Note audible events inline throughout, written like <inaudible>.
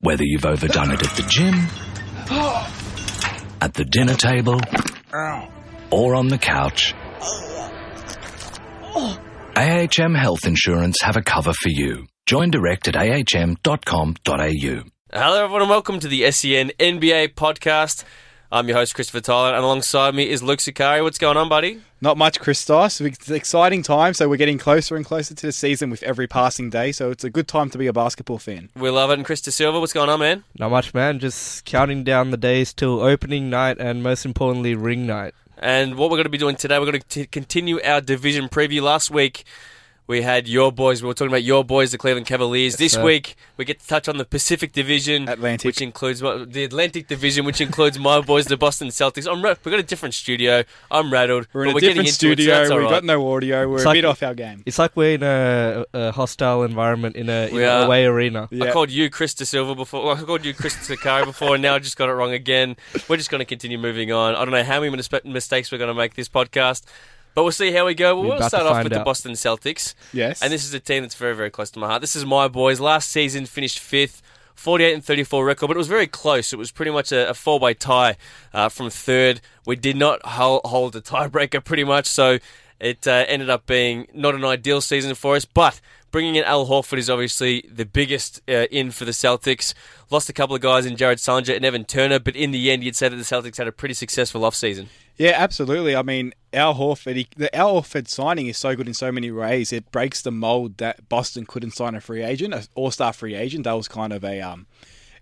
Whether you've overdone it at the gym, at the dinner table, or on the couch, AHM Health Insurance have a cover for you. Join direct at ahm.com.au. Hello, everyone, and welcome to the SEN NBA podcast. I'm your host, Christopher Tyler, and alongside me is Luke Sakari. What's going on, buddy? Not much, Christos. It's an exciting time, so we're getting closer and closer to the season with every passing day, so it's a good time to be a basketball fan. We love it. And Chris De Silva, what's going on, man? Not much, man. Just counting down the days till opening night and most importantly, ring night. And what we're going to be doing today, we're going to continue our division preview. Last week, we had your boys. We were talking about your boys, the Cleveland Cavaliers. this sir. week, we get to touch on the Pacific Division, Atlantic. which includes what- the Atlantic Division, which includes my <laughs> boys, the Boston Celtics. I'm we've got a different studio. I'm rattled. We're in but a getting different into it, so studio, we've right. got no audio, we're It's a like- bit off our game. It's like we're in a, a hostile environment in a in We away arena. I called you Chris De Silva before. Well, I called you Chris Sakari before, and now I just got it wrong again. We're just going to continue moving on. I don't know how many mistakes we're going to make this podcast, but we'll see how we go. We're we'll start off with the. Boston Celtics. Yes. And this is a team that's very, very close to my heart. This is my boys. Last season finished fifth. 48 and 34 record, but it was very close. It was pretty much a, a four-way tie uh, from third. We did not hold, hold a tiebreaker, pretty much, so it uh, ended up being not an ideal season for us. But bringing in Al Horford is obviously the biggest uh, in for the Celtics. Lost a couple of guys in Jared Sullinger and Evan Turner, but in the end, you'd say that the Celtics had a pretty successful offseason. Yeah, absolutely. I mean, Al Horford, he, the Al Horford signing is so good in so many ways. It breaks the mold that Boston couldn't sign a free agent, an all-star free agent. That was kind of a um,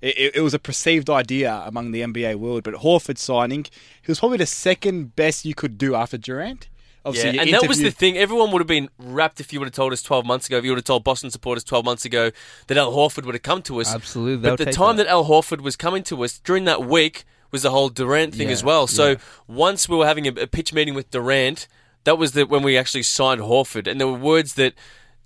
it, it was a perceived idea among the NBA world. But Horford signing, he was probably the second best you could do after Durant. Yeah, Obviously, you and that was the thing. Everyone would have been wrapped if you would have told us 12 months ago, if you would have told Boston supporters 12 months ago that Al Horford would have come to us. Absolutely, But the time that. that. Al Horford was coming to us during that week was the whole Durant thing Yeah, as well. So yeah. once we were having a, a pitch meeting with Durant, that was the, when we actually signed Horford. And there were words that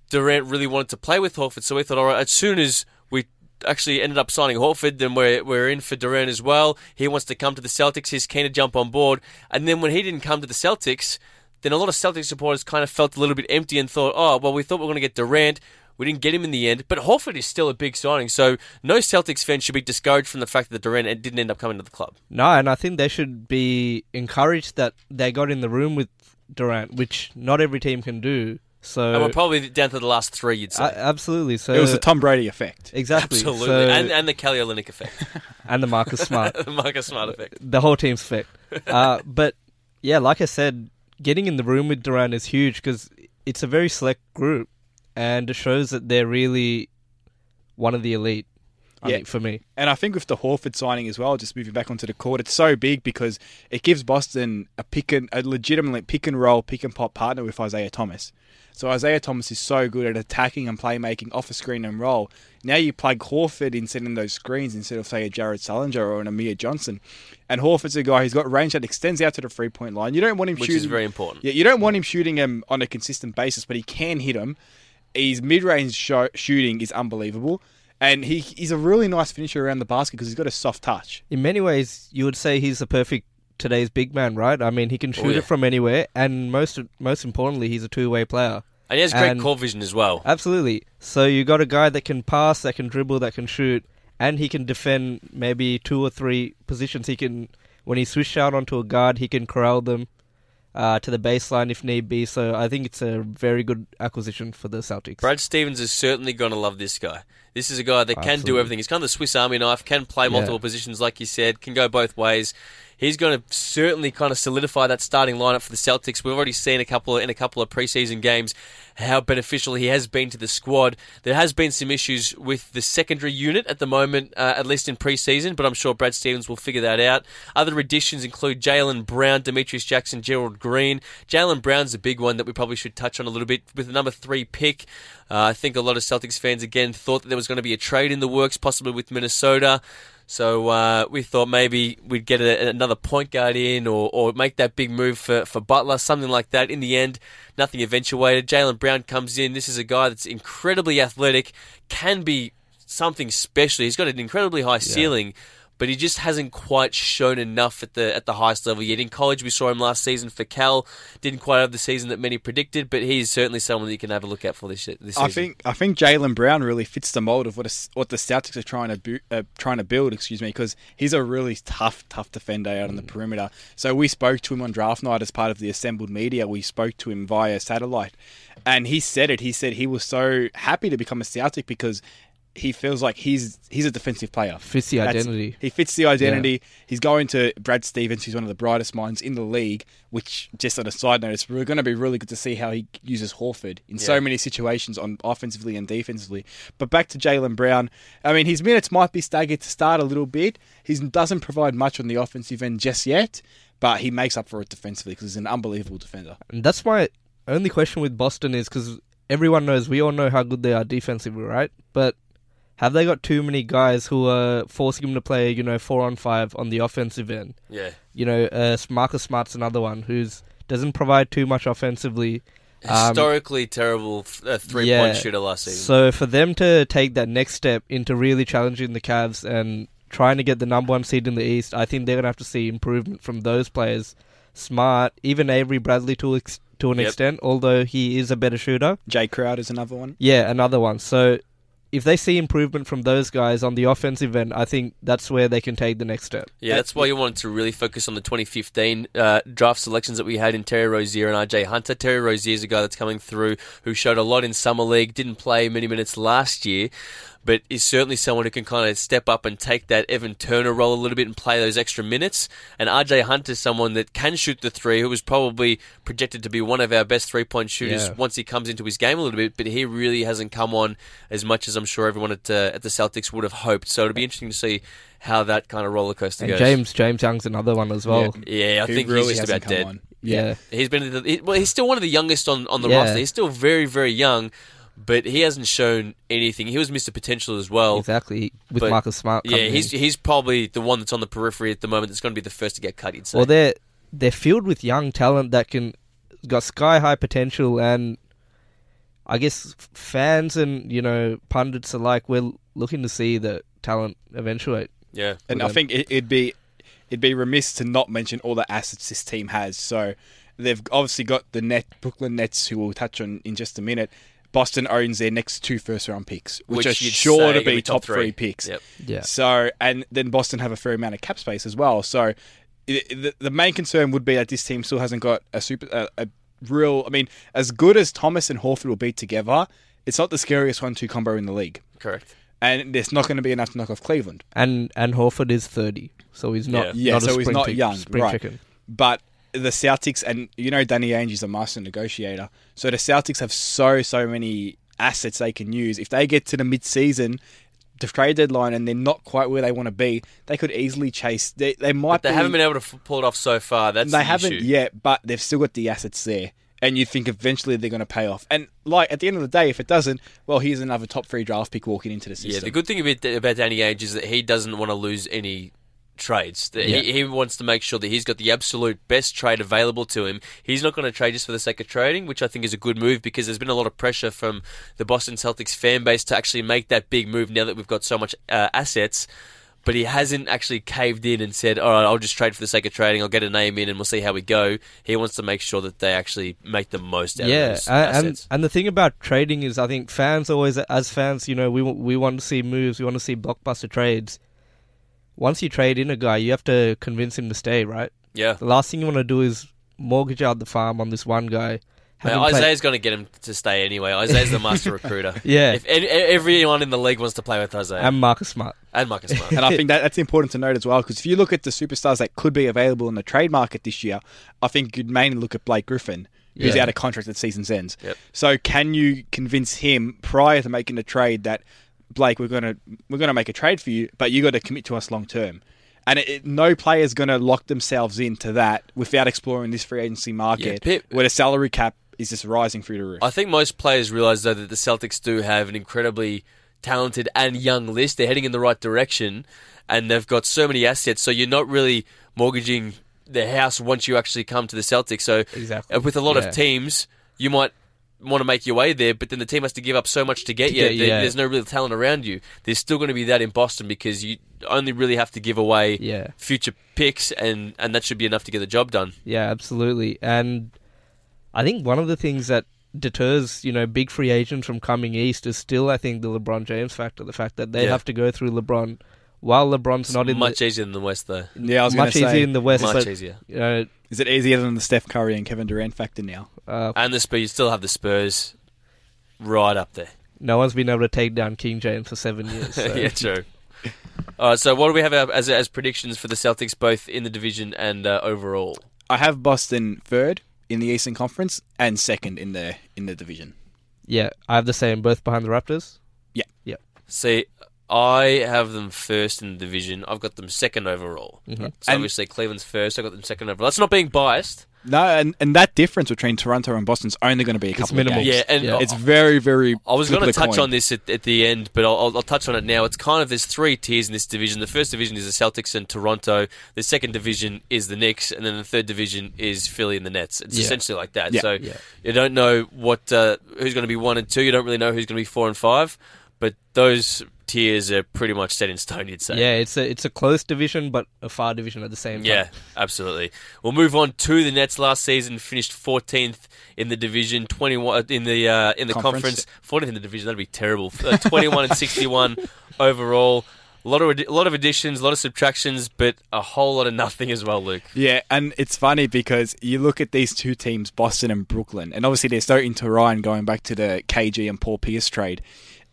Durant really wanted to play with Horford. So we thought, all right, as soon as we actually ended up signing Horford, then we're, we're in for Durant as well. He wants to come to the Celtics. He's keen to jump on board. And then when he didn't come to the Celtics, then a lot of Celtics supporters kind of felt a little bit empty and thought, oh, well, we thought we were going to get Durant. We didn't get him in the end, but Horford is still a big signing. So no Celtics fan should be discouraged from the fact that Durant didn't end up coming to the club. No, and I think they should be encouraged that they got in the room with Durant, which not every team can do. So And we're probably down to the last three, you'd say. A- absolutely. So it was the Tom Brady effect. exactly. Absolutely. So- and, and the Kelly Olynyk effect. <laughs> and the Marcus Smart. <laughs> the Marcus Smart effect. the whole team's fit. <laughs> Uh, but yeah, like I said, getting in the room with Durant is huge because it's a very select group, and it shows that they're really one of the elite. I Yeah. think for me, And I think with the Horford signing as well, just moving back onto the court, it's so big because it gives Boston a pick and a legitimate pick and roll, pick and pop partner with Isaiah Thomas. So Isaiah Thomas is so good at attacking and playmaking off a screen and roll. Now you plug Horford in setting those screens instead of say a Jared Sullinger or an Amir Johnson. And Horford's a guy who's got range that extends out to the three point line. You don't want him Which shooting is very important. Yeah, you don't want him shooting him on a consistent basis, but he can hit him. His mid-range sho- shooting is unbelievable, and he he's a really nice finisher around the basket because he's got a soft touch. in many ways, you would say he's the perfect today's big man, right? I mean, he can oh, shoot Oh, yeah. it from anywhere, and most most importantly, he's a two way player. And he has great And- court vision as well. Absolutely. So you got a guy that can pass, that can dribble, that can shoot, and he can defend maybe two or three positions. He can, when he switched out onto a guard, he can corral them uh, to the baseline if need be. So I think it's a very good acquisition for the Celtics. Brad Stevens is certainly going to love this guy. This is a guy that can do everything. He's kind of the Swiss Army knife, can play multiple Yeah. positions, like you said, can go both ways. He's going to certainly kind of solidify that starting lineup for the Celtics. We've already seen a couple of, in a couple of preseason games how beneficial he has been to the squad. There has been some issues with the secondary unit at the moment, uh, at least in preseason, but I'm sure Brad Stevens will figure that out. Other additions include Jaylen Brown, Demetrius Jackson, Gerald Green. Jaylen Brown's a big one that we probably should touch on a little bit with the number three pick. Uh, I think a lot of Celtics fans again thought that there was going to be a trade in the works, possibly with Minnesota. So uh, we thought maybe we'd get a, another point guard in or, or make that big move for, for Butler, something like that. In the end, nothing eventuated. Jaylen Brown comes in. This is a guy that's incredibly athletic, can be something special. He's got an incredibly high ceiling but he just hasn't quite shown enough at the at the highest level yet. In college, we saw him last season for Cal. Didn't quite have the season that many predicted, but he's certainly someone that you can have a look at for this this season. I think I think Jaylen Brown really fits the mold of what a, what the Celtics are trying to bu- uh, trying to build. Excuse me, because he's a really tough tough defender out on the perimeter. So we spoke to him on draft night as part of the assembled media. We spoke to him via satellite, and he said it. He said he was so happy to become a Celtic because he feels like he's he's a defensive player. Fits the That's- identity. He fits the identity. He's going to Brad Stevens, who's one of the brightest minds in the league. Which, just on a side note, it's we're going to be really good to see how he uses Horford in so many situations on offensively and defensively. But back to Jaylen Brown. I mean, his minutes might be staggered to start a little bit. He doesn't provide much on the offensive end just yet, but he makes up for it defensively because he's an unbelievable defender. And that's my only question with Boston is because everyone knows, we all know how good they are defensively, right? But have they got too many guys who are forcing them to play, you know, four on five on the offensive end? yeah. You know, uh, Marcus Smart's another one who's doesn't provide too much offensively. Um, Historically terrible uh, three yeah, point shooter last season. So for them to take that next step into really challenging the Cavs and trying to get the number one seed in the East, I think they're gonna have to see improvement from those players. Smart, even Avery Bradley to ex- to an Yep. extent, although he is a better shooter. Jae Crowder is another one. Yeah, another one. So if they see improvement from those guys on the offensive end, I think that's where they can take the next step. Yeah, that's why you wanted to really focus on the 2015 uh, draft selections that we had in Terry Rozier and RJ Hunter. Terry Rozier is a guy that's coming through who showed a lot in summer league, didn't play many minutes last year, but is certainly someone who can kind of step up and take that Evan Turner role a little bit and play those extra minutes. And RJ Hunter is someone that can shoot the three, who was probably projected to be one of our best three point shooters Yeah. once he comes into his game a little bit, but he really hasn't come on as much as I'm sure everyone at, uh, at the Celtics would have hoped. So it'll be interesting to see how that kind of roller coaster And goes. James James Young's another one as well. Yeah, I Who think really he's just hasn't about dead. on. Yeah. He's been the, he, well. He's still one of the youngest on, on the Yeah. roster. He's still very very young, but he hasn't shown anything. He was Mr. Potential as well. Exactly. With but- Marcus Smart. Yeah, he's in. he's probably the one that's on the periphery at the moment. That's going to be the first to get cut. You'd say. Well, they're they're filled with young talent that can got sky high potential, and I guess fans and you know pundits alike, we're looking to see the talent eventuate. yeah, And Well I done. think it, it'd be it'd be remiss to not mention all the assets this team has. So they've obviously got the net Brooklyn Nets, who we'll touch on in just a minute. Boston owns their next two first round picks, which, are sure to could be top three picks. Yep. Yeah. So, and then Boston have a fair amount of cap space as well. So, i the, the main concern would be that this team still hasn't got a super, a, a real. I mean, as good as Thomas and Horford will be together, it's not the scariest one-two combo in the league, Correct. and there's not going to be enough to knock off Cleveland. And and Horford is thirty, so he's not. Yeah, not a so he's not chick- young, Spring right. chicken. But the Celtics, and you know, Danny Ainge is a master negotiator. So the Celtics have so so many assets they can use. If they get to the mid-season. The trade deadline, and they're not quite where they want to be. They could easily chase. They, they might. But they be, haven't been able to f- pull it off so far. That's they the haven't issue. yet, but they've still got the assets there. And you think eventually they're going to pay off. And like at the end of the day, if it doesn't, well, here's another top three draft pick walking into the system. Yeah, the good thing about, about Danny Ainge is that he doesn't want to lose any trades. Yeah. He, he wants to make sure that he's got the absolute best trade available to him. He's not going to trade just for the sake of trading, which I think is a good move because there's been a lot of pressure from the Boston Celtics fan base to actually make that big move now that we've got so much uh, assets. But he hasn't actually caved in and said, "All right, I'll just trade for the sake of trading. I'll get a name in, and we'll see how we go." He wants to make sure that they actually make the most out Yeah, of those and assets. and the thing about trading is, I think fans always, as fans, you know, we we want to see moves, we want to see blockbuster trades. Once you trade in a guy, you have to convince him to stay, right? yeah, The last thing you want to do is mortgage out the farm on this one guy. have Man, him Isaiah's going to get him to stay anyway. Isaiah's the master recruiter. <laughs> Yeah. If everyone in the league wants to play with Isaiah and Marcus Smart. and Marcus Smart. <laughs> and I think that that's <laughs> important to note as well because if you look at the superstars that could be available in the trade market this year, I think you'd mainly look at Blake Griffin, who's Yeah. out of contract at season's ends. Yep. So can you convince him prior to making the trade that Blake, we're gonna we're gonna make a trade for you, but you got to commit to us long term. And it, it, no player's going to lock themselves into that without exploring this free agency market, Pip- where the salary cap is just rising through the roof. I think most players realise though that the Celtics do have an incredibly talented and young list. They're heading in the right direction, and they've got so many assets. So you're not really mortgaging the house once you actually come to the Celtics. So Exactly. uh, with a lot Yeah. of teams, you might want to make your way there, but then the team has to give up so much to get To you. get There- yeah. There's no real talent around you. There's still going to be that in Boston because you only really have to give away Yeah. future picks, and, and that should be enough to get the job done. Yeah, absolutely. And I think one of the things that deters, you know, big free agents from coming east is still, I think, the LeBron James factor. The fact that they Yeah. have to go through LeBron while LeBron's It's not in much the, easier than the West, though. Yeah, I was going much easier say, in the West. Much but, easier. You know, is it easier than the Steph Curry and Kevin Durant factor now? uh, And the Spurs, you still have the Spurs right up there. no one's been able to take down King James for seven years. <laughs> So. yeah, true. All right, so what do we have as, as predictions for the Celtics, both in the division and uh, overall? I have Boston third in the Eastern Conference and second in the in the division. yeah, I have the same, both behind the Raptors. Yeah, yeah. See, I have them first in the division. I've got them second overall. Mhm. So And- obviously Cleveland's first. I've got them second overall. That's not being biased. No, and, and that difference between Toronto and Boston's only going to be a It's couple minimal. of games. Yeah, and Yeah. It's very, very. I was going to touch coin. on this at, at the end, but I'll, I'll, I'll touch on it now. It's kind of there's three tiers in this division. The first division is the Celtics and Toronto. The second division is the Knicks, and then the third division is Philly and the Nets. It's Yeah. essentially like that. Yeah. So Yeah. you don't know what uh, who's going to be one and two. You don't really know who's going to be four and five. But those tiers are pretty much set in stone. You'd say. Yeah, it's a it's a close division, but a far division at the same time. Yeah, absolutely. We'll move on to the Nets. Last season, finished 14th in the division, 21 in the uh, in the Conference. conference. 14th in the division. That'd be terrible. Uh, 21 and 61 <laughs> overall. A lot of a lot of additions, a lot of subtractions, but a whole lot of nothing as well, Luke. Yeah, and it's funny because you look at these two teams, Boston and Brooklyn, and obviously they're so Ryan going back to the KG and Paul Pierce trade.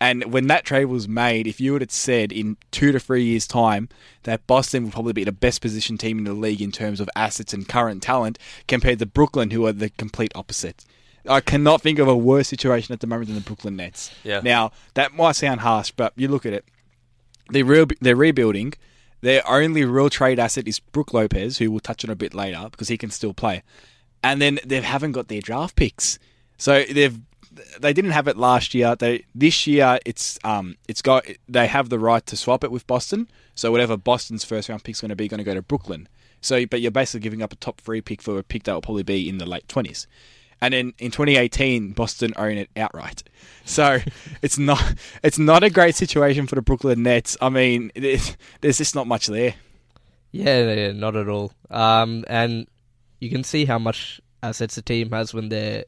And when that trade was made, if you would have said in two to three years' time that Boston would probably be the best positioned team in the league in terms of assets and current talent compared to Brooklyn, who are the complete opposite. I cannot think of a worse situation at the moment than the Brooklyn Nets. Yeah. Now, that might sound harsh, but you look at it they're, real, they're rebuilding. Their only real trade asset is Brook Lopez, who we'll touch on a bit later because he can still play. And then they haven't got their draft picks, so they've they didn't have it last year. They this year it's um it's got they have the right to swap it with Boston. So whatever Boston's first round pick's going to be, going to go to Brooklyn. So, but you're basically giving up a top three pick for a pick that will probably be in the late twenties. And then in 2018, Boston own it outright. So <laughs> it's not it's not a great situation for the Brooklyn Nets. I mean, there's just not much there. Yeah, yeah, not at all. Um, and you can see how much assets the team has when their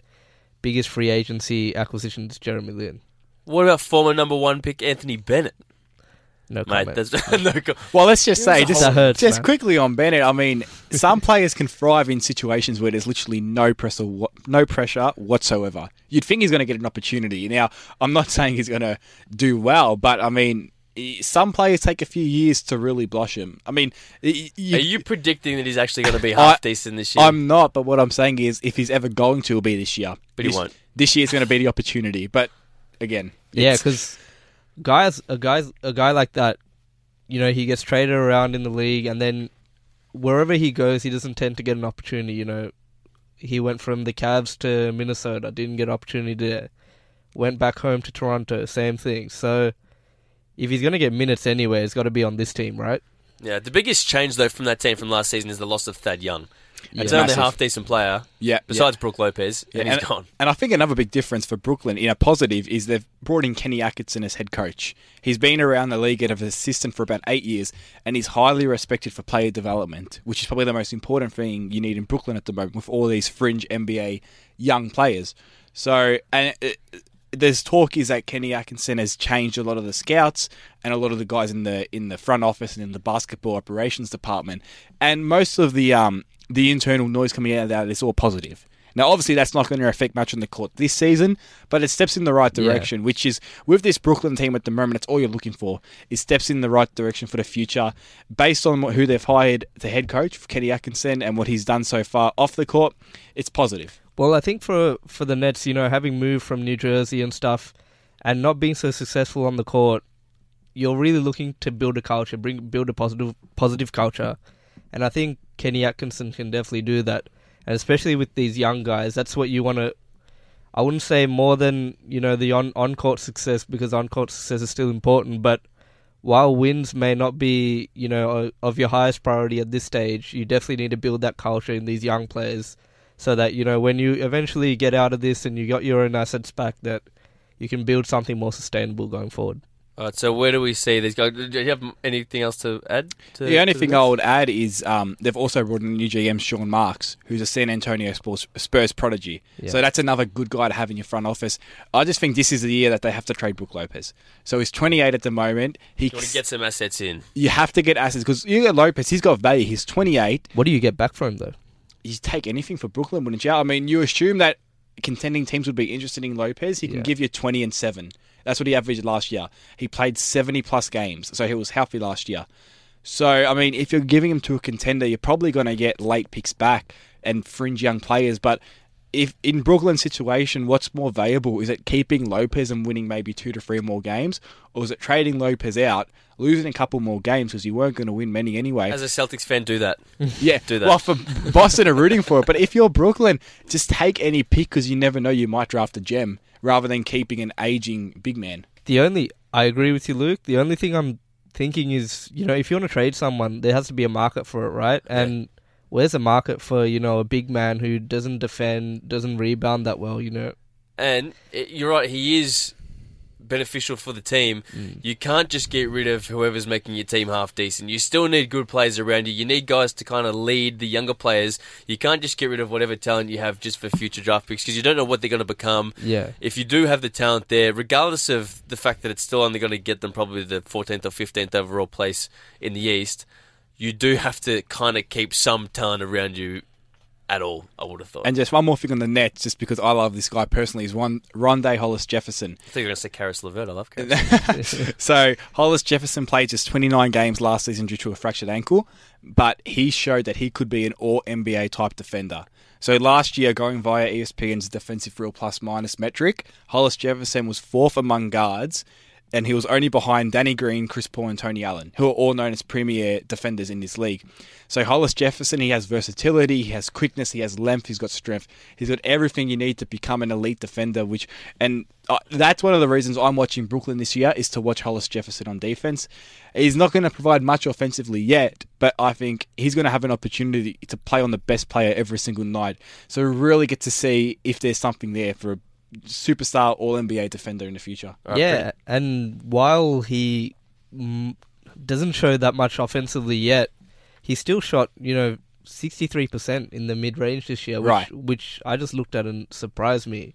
biggest free agency acquisition is Jeremy Lin. What about former number one pick Anthony Bennett? No Mate, comment. that's <laughs> no. co- Well, let's just say, just, That hurts, just man. quickly on Bennett. I mean, some <laughs> players can thrive in situations where there's literally no pressure, no pressure whatsoever. You'd think he's going to get an opportunity. Now, I'm not <laughs> saying he's going to do well, but I mean, i- some players take a few years to really blossom. I mean, y- y- Are you predicting that he's actually going to be half decent this year? I'm not, but what I'm saying is, if he's ever going to, it'll be this year. But he this, won't. This year's going to be the opportunity. But again, Yeah, because guys, a guys, a guy like that, you know, he gets traded around in the league, and then wherever he goes, he doesn't tend to get an opportunity. You know, he went from the Cavs to Minnesota, didn't get opportunity there. Went back home to Toronto, same thing. So, if he's gonna get minutes anyway, it's got to be on this team, right? yeah, the biggest change though from that team from last season is the loss of Thad Young. Yeah. It's only a half decent player yeah, besides Brook Lopez, and Yeah, he's gone. And I think another big difference for Brooklyn in a positive is they've brought in Kenny Atkinson as head coach. He's been around the league as an assistant for about eight years, and he's highly respected for player development, which is probably the most important thing you need in Brooklyn at the moment with all these fringe NBA young players. So, and it, there's talk is that Kenny Atkinson has changed a lot of the scouts and a lot of the guys in the in the front office and in the basketball operations department, and most of the um the internal noise coming out of that is all positive. Now, obviously, that's not going to affect much on the court this season, but it steps in the right Yeah. direction, which is with this Brooklyn team at the moment. It's all you're looking for. It steps in the right direction for the future, based on what- who they've hired, the head coach Kenny Atkinson, and what he's done so far off the court. It's positive. Well, I think for for the Nets, you know, having moved from New Jersey and stuff, and not being so successful on the court, you're really looking to build a culture, bring build a positive positive culture, and I think Kenny Atkinson can definitely do that, and especially with these young guys, that's what you want to. I wouldn't say more than you know the on on court success because on court success is still important. But while wins may not be you know of your highest priority at this stage, you definitely need to build that culture in these young players so that you know when you eventually get out of this and you got your own assets back, that you can build something more sustainable going forward. All right, so where do we see these guys? Do you have anything else to add? To, The only to thing this? I would add is um, they've also brought in new GM, Sean Marks, who's a San Antonio Spurs, Spurs prodigy. Yeah. So that's another good guy to have in your front office. I just think this is the year that they have to trade Brook Lopez. So he's 28 at the moment. He You want to get some assets in. you have to get assets because you get Lopez. He's got value. He's 28. What do you get back from him though? You take anything for Brooklyn, wouldn't you? I mean, you assume that contending teams would be interested in Lopez. He can Yeah. give you 20 and seven. That's what he averaged last year. He played 70 plus games, so he was healthy last year. So, I mean, if you're giving him to a contender, you're probably going to get late picks back and fringe young players. But if in Brooklyn's situation, what's more valuable? Is it keeping Lopez and winning maybe two to three more games, or is it trading Lopez out, losing a couple more games because you weren't going to win many anyway? As a Celtics fan, do that. <laughs> yeah, do that. Well, for Boston are rooting for it, but if you're Brooklyn, just take any pick because you never know you might draft a gem rather than keeping an aging big man. The only I agree with you, Luke. The only thing I'm thinking is, you know, if you want to trade someone, there has to be a market for it, right? And where's a market for, you know, a big man who doesn't defend, doesn't rebound that well, you know? And you're right, he is beneficial for the team. Mm. You can't just get rid of whoever's making your team half decent. You still need good players around you. You need guys to kind of lead the younger players. You can't just get rid of whatever talent you have just for future draft picks because you don't know what they're going to become. Yeah. If you do have the talent there, regardless of the fact that it's still only going to get them probably the 14th or 15th overall place in the East, you do have to kind of keep some talent around you at all, I would have thought. And just one more thing on the Nets, just because I love this guy personally, is one Rondae Hollis Jefferson. I think you're going to say Caris LeVert. I love <laughs> Caris. so Hollis Jefferson played just 29 games last season due to a fractured ankle, but he showed that he could be an All NBA type defender. So last year, going via ESPN's defensive real plus minus metric, Hollis Jefferson was fourth among guards, and he was only behind Danny Green, Chris Paul, and Tony Allen, who are all known as premier defenders in this league. So Hollis Jefferson, he has versatility, he has quickness, he has length, he's got strength, he's got everything you need to become an elite defender. Which and uh, that's one of the reasons I'm watching Brooklyn this year is to watch Hollis Jefferson on defense. He's not going to provide much offensively yet, but I think he's going to have an opportunity to play on the best player every single night. So really get to see if there's something there for superstar All NBA defender in the future. yeah, and while he mm, doesn't show that much offensively yet, he still shot, you know, 63% in the mid range this year, which, Right. which I just looked at and surprised me.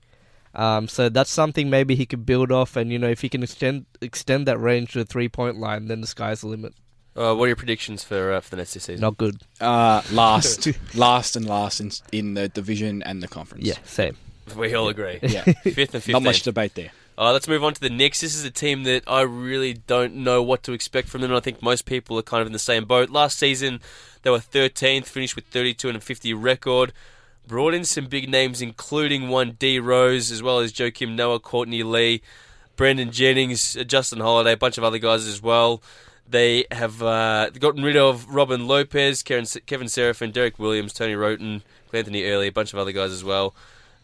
Um, so that's something maybe he could build off, and you know, if he can extend extend that range to the three point line, then the sky's the limit. Uh, what are your predictions for uh, for the next season? Not good. Uh, last, <laughs> last, and last in, in the division and the conference. Yeah, same. We all agree. yeah. <laughs> Fifth and Not much debate there. Uh, let's move on to the Knicks. This is a team that I really don't know what to expect from them. and I think most people are kind of in the same boat. Last season, they were 13th, finished with 32 and a 50 record. Brought in some big names, including one D Rose, as well as Joakim Noah, Courtney Lee, Brandon Jennings, Justin Holiday, a bunch of other guys as well. They have uh, gotten rid of Robin Lopez, Kevin Seraphin, Derrick Williams, Tony Wroten, Anthony Early, a bunch of other guys as well.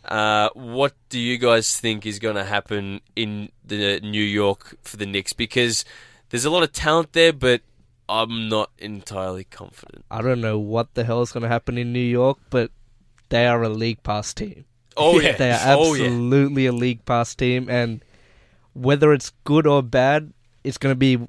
Uh, what do you guys think is going to happen in the New York for the Knicks? Because there's a lot of talent there, but I'm not entirely confident. I don't know what the hell is going to happen in New York, but they are a league pass team. Oh yeah, They are <laughs> oh yeah. absolutely a league pass team, and whether it's good or bad, it's going to be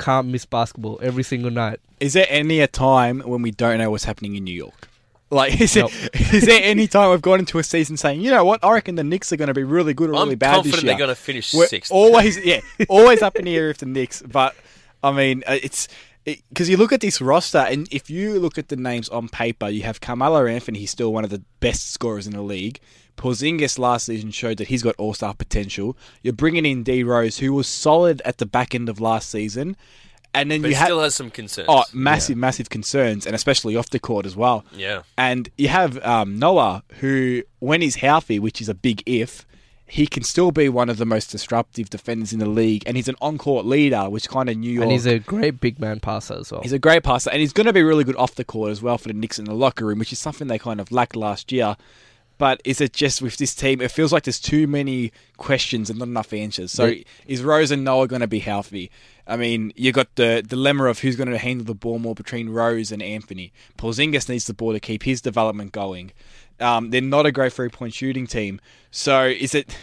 can't miss basketball every single night. Is there any a time when we don't know what's happening in New York? Like, <laughs> is, Nope. it, is there any time we've gone into a season saying, you know what, I reckon the Knicks are going to be really good or really I'm bad confident this year? they're going to finish We're sixth. always, yeah, <laughs> always up in the air with the Knicks. But I mean, uh, it's because you look at this roster, and if you look at the names on paper, you have Carmelo Anthony. He's still one of the best scorers in the league. Porzingis last season showed that he's got all star potential. You're bringing in D Rose, who was solid at the back end of last season, and then but you he have still has some concerns. oh massive, massive concerns, and especially off the court as well. yeah. And you have um, Noah, who, when he's healthy, which is a big if, he can still be one of the most disruptive defenders in the league, and he's an on-court leader, which kind of New York. And he's a great big man passer as well. he's a great passer, and he's going to be really good off the court as well for the Knicks in the locker room, which is something they kind of lacked last year. But is it just with this team? It feels like there's too many questions and not enough answers. So Yeah. is Rose and Noah going to be healthy? I mean, you got the dilemma of who's going to handle the ball more between Rose and Anthony. Porzingis needs the ball to keep his development going. Um, they're not a great three point shooting team. So is it?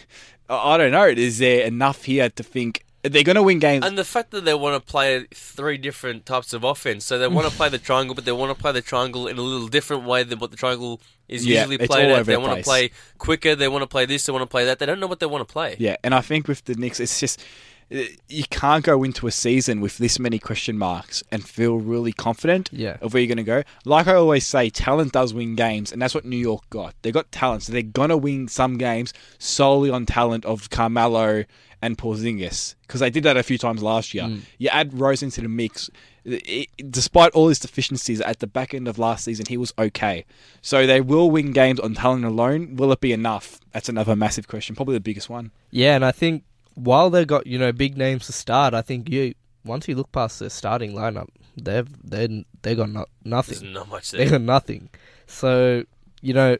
I don't know. Is there enough here to think they're going to win games? And the fact that they want to play three different types of offense, so they want to <laughs> play the triangle, but they want to play the triangle in a little different way than what the triangle is Yeah, usually played at. They the want to play quicker. They want to play this. They want to play that. They don't know what they want to play. Yeah, and I think with the Knicks, it's just you can't go into a season with this many question marks and feel really confident Yeah. of where you're going to go. Like I always say, talent does win games, and that's what New York got. They got talent, so they're gonna win some games solely on talent of Carmelo and Porzingis because they did that a few times last year. Mm. You add Rose into the mix. it- despite all his deficiencies at the back end of last season, he was okay. So they will win games on talent alone. Will it be enough? That's another massive question. Probably the biggest one. Yeah, and I think while they've got you know big names to start, I think you once you look past their starting lineup, they've they they got no, nothing. There's not much They got nothing. So you know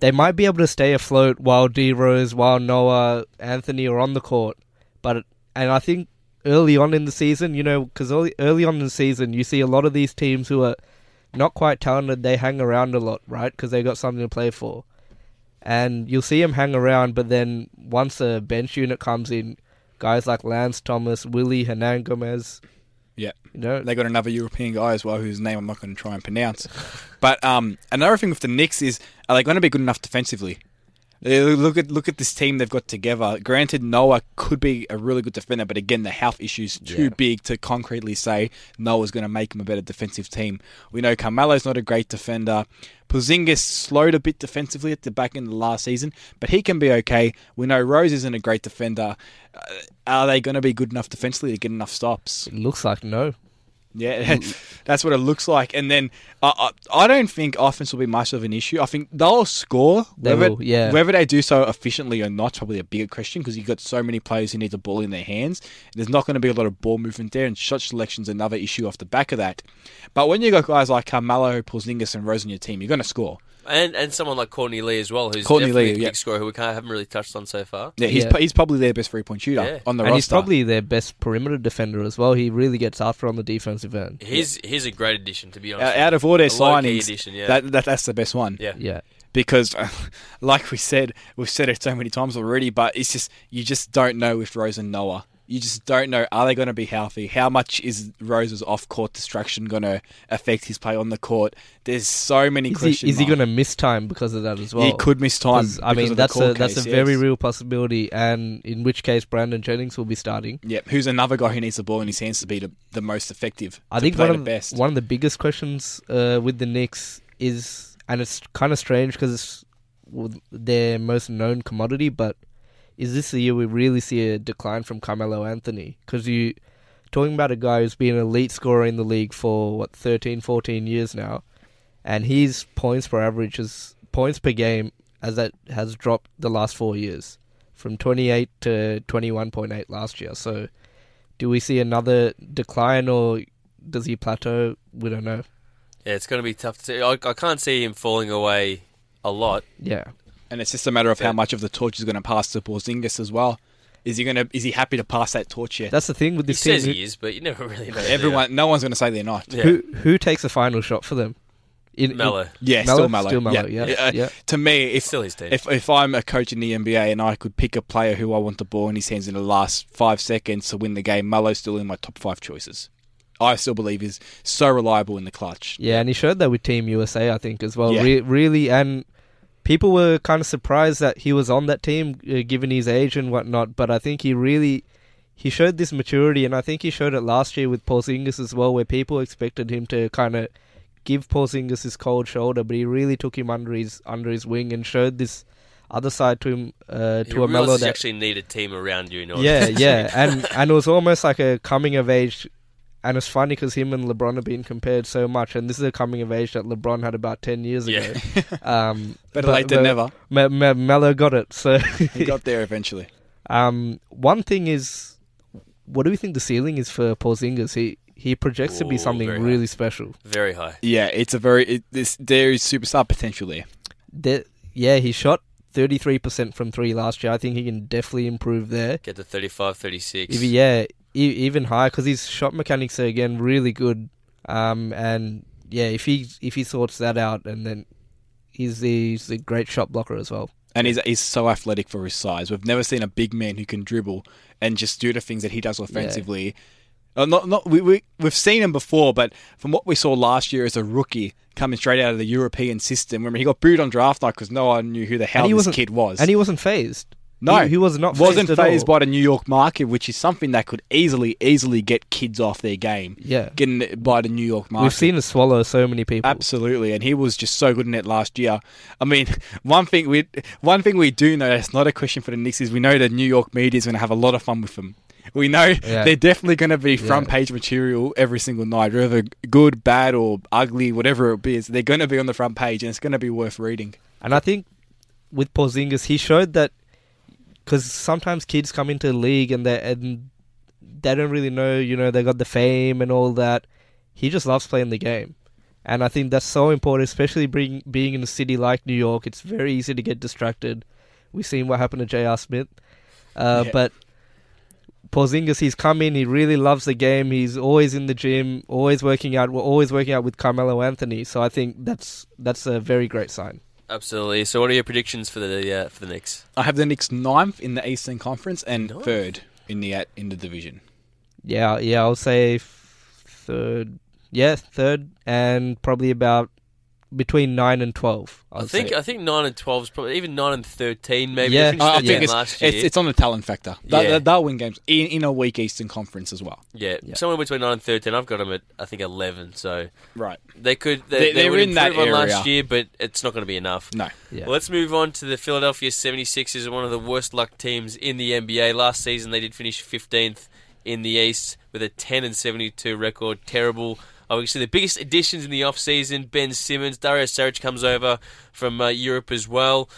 they might be able to stay afloat while D Rose, while Noah, Anthony are on the court, but and I think early on in the season, you know, because early early on in the season, you see a lot of these teams who are not quite talented. They hang around a lot, right? Because they got something to play for, and you'll see them hang around. But then once a bench unit comes in, guys like Lance Thomas, Willy Hernangomez, Yeah. you know, They got another European guy as well, whose name I'm not going to try and pronounce. But um, another thing with the Knicks is, are they going to be good enough defensively? Look at look at this team they've got together. Granted, Noah could be a really good defender, but again, the health issues too Yeah. big to concretely say Noah's going to make him a better defensive team. We know Carmelo's not a great defender. Porzingis slowed a bit defensively at the back end of the last season, but he can be okay. We know Rose isn't a great defender. Uh, are they going to be good enough defensively to get enough stops? it looks like no. Yeah, <laughs> that's what it looks like. And then uh, I, I don't think offense will be much of an issue. I think they'll score. They whether, will, yeah. Whether they do so efficiently or not, probably a bigger question because you've got so many players who need the ball in their hands. There's not going to be a lot of ball movement there, and shot selection's another issue off the back of that. But when you've got guys like Carmelo, Porzingis, and Rose on your team, you're going to score. And and someone like Courtney Lee as well, who's Courtney definitely Lee, a yeah. big scorer who we can't, haven't really touched on so far. Yeah, he's Yeah. he's probably their best three point shooter Yeah. on the and roster. he's probably their best perimeter defender as well. He really gets after on the defensive end. He's he's a great addition, to be out honest. out of all their signings, addition, yeah. that, that that's the best one. yeah. Yeah, because <laughs> like we said we've said it so many times already but it's just you just don't know with Rose and Noah you just don't know are they going to be healthy how much is Rose's off court distraction going to affect his play on the court there's so many is questions he, is he going to miss time because of that as well? he could miss time I mean, that's a that's case, a very yes. real possibility, and in which case Brandon Jennings will be starting. yeah who's another guy who needs the ball in his hands to be the, the most effective I think one the of best one of the biggest questions uh, with the Knicks is, and it's kind of strange because it's their most known commodity, but is this the year we really see a decline from Carmelo Anthony? Because you talking about a guy who's been an elite scorer in the league for what 13, 14 years now, and his points per average is points per game as that has dropped the last four years from 28 to 21.8 last year. So, do we see another decline or does he plateau? We don't know. Yeah, it's going to be tough to see. I, I can't see him falling away a lot. Yeah, and it's just a matter of how much of the torch is going to pass to Porzingis as well is he going to is he happy to pass that torch yet that's the thing with He this team. He says he is, but you never <laughs> really know. everyone no one's going to say they're not Yeah. who who takes the final shot for them? In, in- Melo. Yeah, Melo? still Melo. Still Melo, yeah, Uh, yeah. To me, It's if, still his team. if if I'm a coach in the NBA and I could pick a player who I want the ball in his hands in the last five seconds to win the game, Melo's still in my top five choices. I still believe he's so reliable in the clutch. Yeah, and he showed that with Team USA, I think, as well. Yeah. Re- really, and people were kind of surprised that he was on that team, uh, given his age and whatnot. But I think he really he showed this maturity, and I think he showed it last year with Paul Porzingis as well, where people expected him to kind of give Paul Porzingis his cold shoulder, but he really took him under his under his wing and showed this other side to him uh, to a mellow that actually need a team around you. In order yeah, yeah, <laughs> and and it was almost like a coming of age. And it's funny because him and LeBron have been compared so much, and this is a coming of age that LeBron had about ten years ago. Yeah. <laughs> Um, Better but- late than never. Me- Me- Melo got it. So, <laughs> He got there eventually. <laughs> um, one thing is, what do we think the ceiling is for Porzingis? He he projects to be something very really special. Very high. Yeah, it's a very it, this there is superstar potential there. There, yeah, he shot 33% from three last year. I think he can definitely improve there. Get to 35, 36. If he- yeah, e- even higher because his shot mechanics are again really good. Um, and yeah, if he if he sorts that out, and then he's the, he's a great shot blocker as well. and he's, he's so athletic for his size. We've never seen a big man who can dribble and just do the things that he does offensively. Uh, not, not we, we we've seen him before, but from what we saw last year as a rookie coming straight out of the European system, remember he got booed on draft night because no one knew who the hell he this kid was. and he wasn't phased. No, he, he was not wasn't phased, at phased all. by the New York market, which is something that could easily easily get kids off their game. Yeah. getting it by the New York market. We've seen it swallow so many people. Absolutely, and he was just so good in it last year. I mean, <laughs> one thing we one thing we do know that's not a question for the Knicks is we know the New York media is going to have a lot of fun with them. We know Yeah. <laughs> they're definitely going to be front Yeah. page material every single night, whether good, bad, or ugly, whatever it is. They're going to be on the front page, and it's going to be worth reading. And I think with Porzingis, he showed that because sometimes kids come into the league and they and they don't really know, you know, they got the fame and all that. He just loves playing the game, and I think that's so important, especially being being in a city like New York. It's very easy to get distracted. We've seen what happened to J.R. Smith, uh, Yeah. but. Porzingis, he's come in. He really loves the game. He's always in the gym, always working out. We're always working out with Carmelo Anthony. So I think that's that's a very great sign. Absolutely. So, what are your predictions for the uh, for the Knicks? I have the Knicks ninth in the Eastern Conference and Ninth? third in the in the division. Yeah, yeah, I'll say f- third. Yeah, third, and probably about between nine and twelve. I I'd think say. I think nine and twelve is probably even nine and thirteen maybe. Yeah. They finished I, I think it's, last it's year. it's on the talent factor. They, Yeah. They'll win games in, in a weak Eastern Conference as well. yeah, Yeah. somewhere between nine and thirteen. I've got them at I think eleven. So Right. they could they, They- they, they're in that improve on last year, but it's not going to be enough. No. yeah. Well, let's move on to the Philadelphia 76ers, one of the worst luck teams in the NBA. Last season, they did finish 15th in the East with a 10 and 72 record. Terrible. Obviously, the biggest additions in the offseason Ben Simmons, Dario Saric comes over from uh, Europe as well.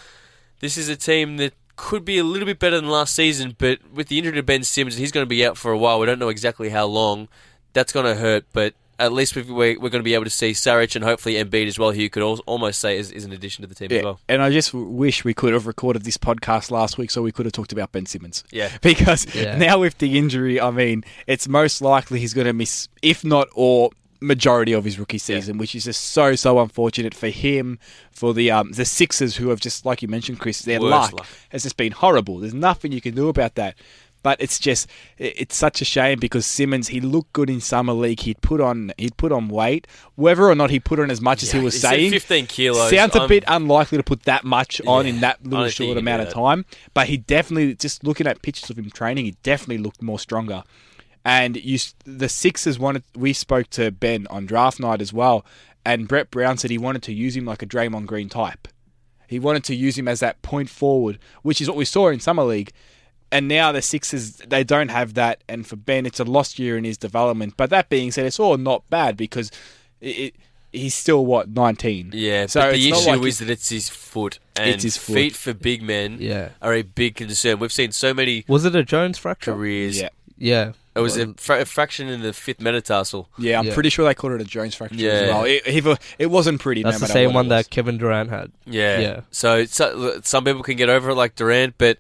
This is a team that could be a little bit better than last season, but with the injury to Ben Simmons, he's going to be out for a while. We don't know exactly how long. That's going to hurt, but at least we've, we're, we're going to be able to see Saric and hopefully Embiid as well, who you could almost say is, is an addition to the team as well. and I just wish we could have recorded this podcast last week so we could have talked about Ben Simmons. Yeah. <laughs> Because Yeah. now with the injury, I mean, it's most likely he's going to miss, if not all, majority of his rookie season, which is just so so unfortunate for him, for the um the Sixers who have just like you mentioned, Chris, their luck, luck. has just been horrible. There's nothing you can do about that. But it's just it's such a shame because Simmons he looked good in summer league. He'd put on he'd put on weight, whether or not he put on as much as he was saying. 15 kilos. Sounds a I'm- bit unlikely to put that much on in that little short amount of time. But he definitely, just looking at pictures of him training, he definitely looked more stronger. And you, the Sixers wanted. We spoke to Ben on draft night as well, and Brett Brown said he wanted to use him like a Draymond Green type. He wanted to use him as that point forward, which is what we saw in summer league. And now the Sixers they don't have that, and for Ben it's a lost year in his development. But that being said, it's all not bad because it, it, he's still what nineteen. Yeah, so but the issue like is that it's his foot. And It's his foot. feet for big men Yeah. are a big concern. We've seen so many Was it a Jones fracture? careers. Yeah. Yeah. It was a, fra- a fraction in the fifth metatarsal. Yeah, I'm Yeah. pretty sure they called it a Jones fracture Yeah. as well. It, it, it wasn't pretty. That's no the matter same what one it that. Kevin Durant had. Yeah. Yeah. So, so some people can get over it like Durant, but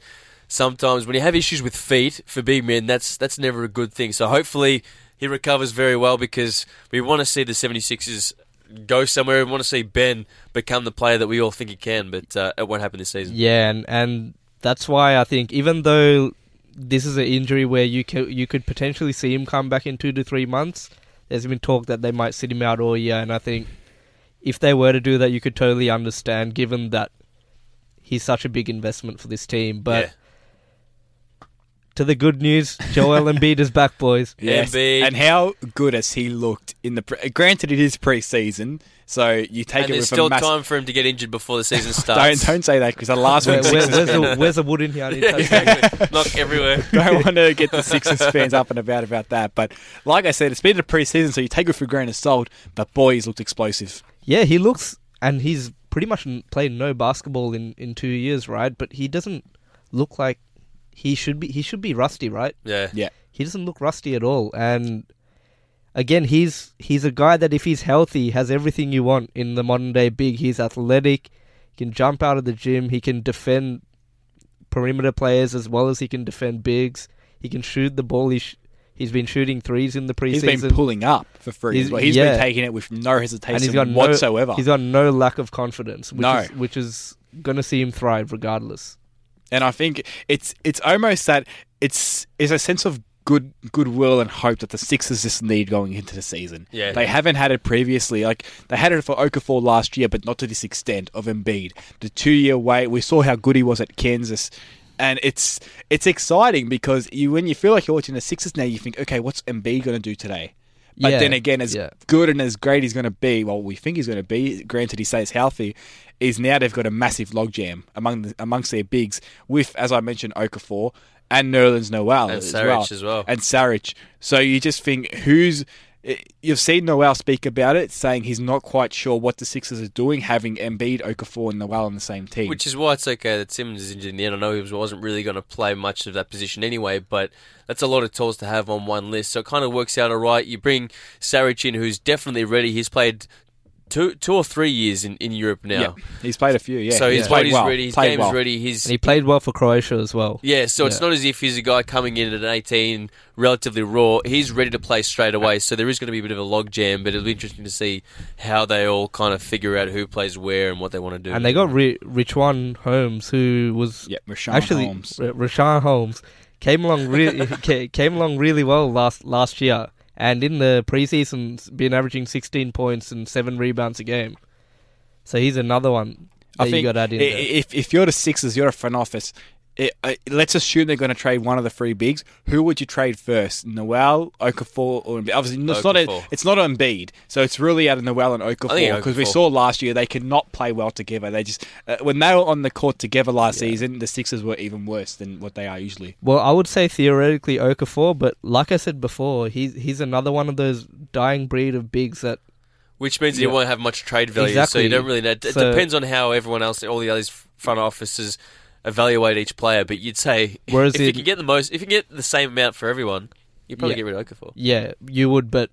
sometimes when you have issues with feet for big men, that's that's never a good thing. So hopefully he recovers very well because we want to see the 76ers go somewhere. We want to see Ben become the player that we all think he can, but uh, it won't happen this season. Yeah, and, and that's why I think even though this is an injury where you could you could potentially see him come back in two to three months, there's been talk that they might sit him out all year, and I think if they were to do that, you could totally understand, given that he's such a big investment for this team. But Yeah. to the good news, Joel Embiid is back, boys. <laughs> Yes. Embiid. And how good has he looked in the? Pre- Granted, it is pre-season, so you take and it there's with still a mass- time for him to get injured before the season <laughs> Don't starts. don't say that because the last week where, Sixers where's, the, where's the wood in here? I <laughs> Yeah, exactly. <laughs> Knock everywhere. don't want to get the Sixers fans up and about about that. But like I said, it's been a pre-season, so you take it for granted grain of salt. But boy, he's looked explosive. Yeah, he looks, and he's pretty much played no basketball in, in two years, right? But he doesn't look like he should be. He should be rusty, right? Yeah. Yeah. He doesn't look rusty at all. And again, he's he's a guy that if he's healthy, has everything you want in the modern day big. He's athletic. He can jump out of the gym. He can defend perimeter players as well as he can defend bigs. He can shoot the ball. He sh- he's been shooting threes in the preseason. He's been pulling up for free. He's- well. He's yeah. been taking it with no hesitation and he's got whatsoever. No, he's got no lack of confidence, which No. is, which is going to see him thrive regardless. And I think it's it's almost that it's it's a sense of good goodwill and hope that the Sixers just need going into the season. Yeah. They haven't had it previously. Like they had it for Okafor last year, but not to this extent of Embiid. The two year wait, we saw how good he was at Kansas. And it's it's exciting because you when you feel like you're watching the Sixers now, you think, okay, what's Embiid going to do today? But Yeah, then again, as yeah. good and as great he's going to be, well, we think he's going to be. Granted, he stays healthy. Is now they've got a massive logjam among the, amongst their bigs with, as I mentioned, Okafor and Nerlens Noel And as Saric well, as well. and Saric. So you just think who's you've seen Noel speak about it, saying he's not quite sure what the Sixers are doing, having Embiid, Okafor, and Noel on the same team. Which is why it's okay that uh, Simmons is injured in the end. I know he was- wasn't really going to play much of that position anyway, but that's a lot of tools to have on one list. So it kind of works out all right. You bring Saric in, who's definitely ready. He's played two, two or three years in, in Europe now. yeah, he's played a few. Yeah, so his he's played body's well. ready, his Played game's well. ready. He's And he played well for Croatia as well. yeah, so it's not as if he's a guy coming in at 18, relatively raw. He's ready to play straight away. So there is going to be a bit of a log jam, but it'll be interesting to see how they all kind of figure out who plays where and what they want to do. And they got Ri- Richwan Holmes, who was Yeah, Richaun actually Holmes. R- Richaun Holmes came along really <laughs> came along really well last last year, and in the preseason's been averaging 16 points and seven rebounds a game. So he's another one that I think you got to add in if if you're the Sixers, you're a front office. It, uh, let's assume they're going to trade one of the three bigs. Who would you trade first, Noel, Okafor, or Embiid? Obviously, it's not a, Okafor. it's not Embiid, so it's really out of Noel and I Okafor because we saw last year they could not play well together. They just uh, when they were on the court together last season, the Sixers were even worse than what they are usually. Well, I would say theoretically Okafor, but like I said before, he's he's another one of those dying breed of bigs that Which means Yeah. you won't have much trade value, so you don't really know. It So- depends on how everyone else, all the other front offices, evaluate each player. But you'd say Whereas if you can get the most, if you can get the same amount for everyone, you probably Yeah. get rid of Okafor. yeah you would, but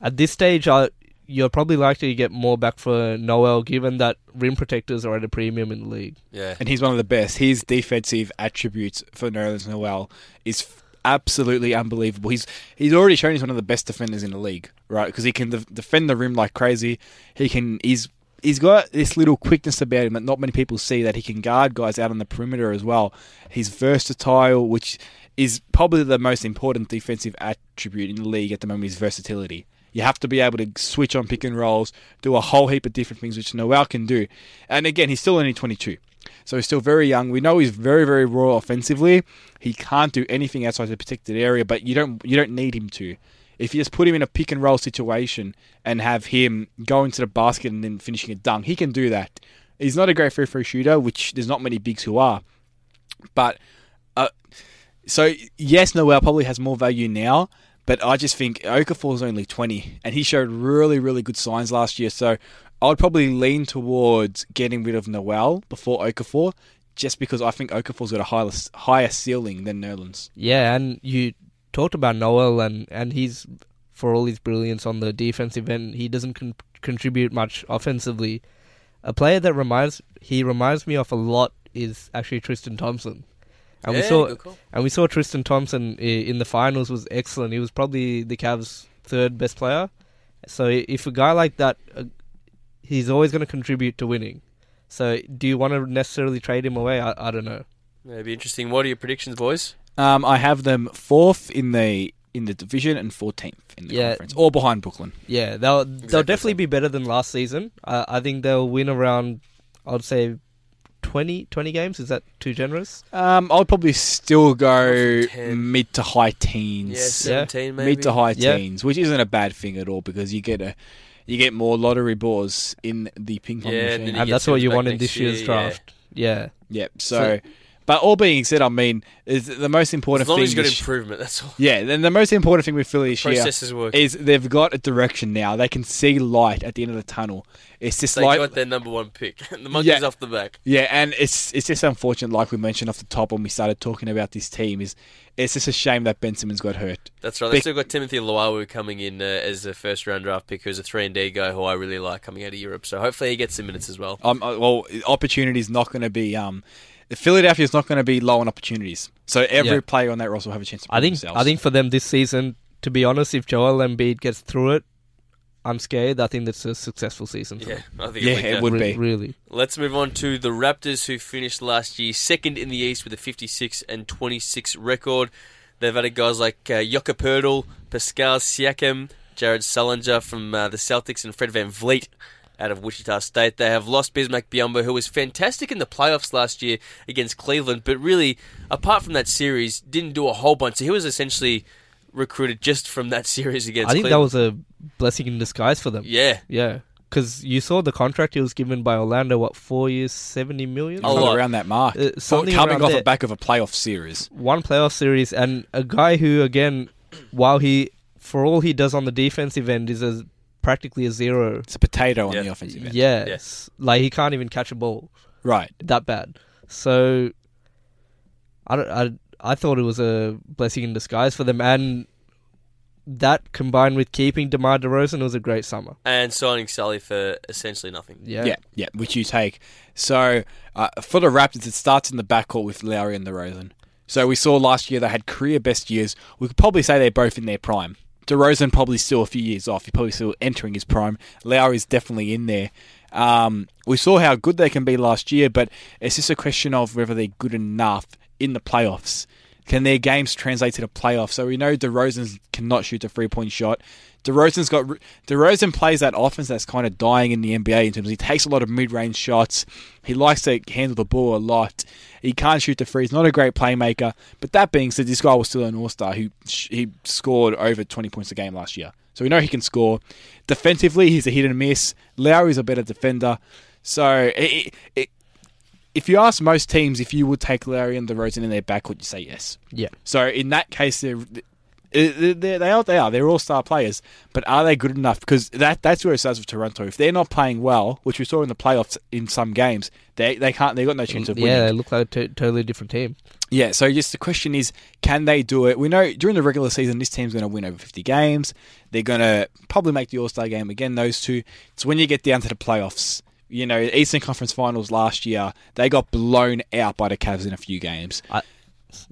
at this stage, I, you're probably likely to get more back for Noel, given that rim protectors are at a premium in the league. Yeah, and he's one of the best. His defensive attributes for Nerlens Noel is f- absolutely unbelievable. He's he's already shown he's one of the best defenders in the league, right? Because he can def- defend the rim like crazy. He can he's he's got this little quickness about him that not many people see that he can guard guys out on the perimeter as well. He's versatile, which is probably the most important defensive attribute in the league at the moment is versatility. You have to be able to switch on pick and rolls, do a whole heap of different things, which Noel can do. And again, he's still only 22. So he's still very young. We know he's very, very raw offensively. He can't do anything outside the protected area, but you don't you don't need him to. If you just put him in a pick and roll situation and have him go into the basket and then finishing a dunk, he can do that. He's not a great free throw shooter, which there's not many bigs who are. But uh, so yes, Noel probably has more value now, but I just think Okafor's only 20, and he showed really, really good signs last year. So I'd probably lean towards getting rid of Noel before Okafor, just because I think Okafor's got a higher, higher ceiling than Nerlens. Yeah, and you talked about Noel, and, and he's, for all his brilliance on the defensive end, he doesn't con- contribute much offensively. A player that reminds he reminds me of a lot is actually Tristan Thompson. And we saw and we saw Tristan Thompson in the finals was excellent. He was probably the Cavs' third best player. So if a guy like that, uh, he's always going to contribute to winning. So do you want to necessarily trade him away? I, I don't know. That'd be interesting. What are your predictions, boys? Um, I have them fourth in the in the division and 14th in the Yeah. conference, all behind Brooklyn. Yeah, they'll they'll definitely be better than last season. Uh, I think they'll win around, I'd say, 20, 20 games. Is that too generous? Um, I'll probably still go Probably 10. mid to high teens. Yeah, seventeen maybe. mid to high Yeah. teens, which isn't a bad thing at all because you get a you get more lottery balls in the ping pong Yeah, machine. then you And that's what you back want in this year's year, yeah. draft. Yeah. Yep. So, So- But all being said, I mean, is the most important As long thing. as you've got improvement, that's all. yeah, then the most important thing with Philly this year is they've got a direction now. They can see light at the end of the tunnel. It's just They like got their number one pick. <laughs> the monkey's Yeah. off the back. yeah, and it's it's just unfortunate, like we mentioned off the top when we started talking about this team, is it's just a shame that Ben Simmons got hurt. That's right. They still got Timothy Luwawu coming in uh, as a first round draft pick, who's a three and D guy who I really like coming out of Europe. So hopefully he gets some minutes as well. Um, uh, well, opportunity is not going to be um, Philadelphia is not going to be low on opportunities. So every Yeah. player on that roster will have a chance to prove I think themselves. I think for them this season, to be honest, if Joel Embiid gets through it, I'm scared. I think that's a successful season. For Yeah, them. I think Yeah, it'll it would Re- be. really. Let's move on to the Raptors, who finished last year second in the East with a 56 and 26 record. They've added guys like uh, Jakob Poeltl, Pascal Siakam, Jared Sullinger from uh, the Celtics, and Fred VanVleet out of Wichita State. They have lost Bismack Biyombo, who was fantastic in the playoffs last year against Cleveland, but really, apart from that series, didn't do a whole bunch. So he was essentially recruited just from that <laughs> series against Cleveland. I think that was a blessing in disguise for them. Yeah. Yeah, because you saw the contract he was given by Orlando. What four years, seventy million? A lot. around that mark. Uh, something coming off there. the back of a playoff series. one playoff series and a guy who again while he for all he does on the defensive end is a practically a zero It's a potato on Yeah. the offensive end. yes like he can't even catch a ball Right. that bad so I, don't, I I thought it was a blessing in disguise for them and that combined with keeping DeMar DeRozan was a great summer And signing Sully for essentially nothing. yeah Yeah, yeah, which you take. So uh, for the Raptors, it starts in the backcourt with Lowry and DeRozan. So we saw last year they had career best years. We could probably say they're both in their prime. DeRozan probably still a few years off. He's probably still entering his prime. Lowry's definitely in there. Um, we saw how good they can be last year, but it's just a question of whether they're good enough in the playoffs. Can their games translate to the playoffs? So we know DeRozan cannot shoot a three point shot. DeRozan's got DeRozan plays that offense that's kind of dying in the NBA in terms of he takes a lot of mid range shots. He likes to handle the ball a lot. He can't shoot the free. He's not a great playmaker. But that being said, this guy was still an All Star who he scored over twenty points a game last year. So we know he can score. Defensively, he's a hit and miss. Lowry's a better defender. So it, it, if you ask most teams if you would take Lowry and DeRozan in their backcourt, you say yes. yeah So in that case, they're, they they they are they are they're all star players, but are they good enough? Because that that's where it starts with Toronto. If they're not playing well, which we saw in the playoffs in some games, they they can't they got no chance of winning. yeah they look like a t- totally different team Yeah, so just the question is, can they do it? We know during the regular season, this team's going to win over 50 games. They're going to probably make the All Star game again, those two. It's when you get down to the playoffs. You know, Eastern Conference Finals last year, they got blown out by the Cavs in a few games.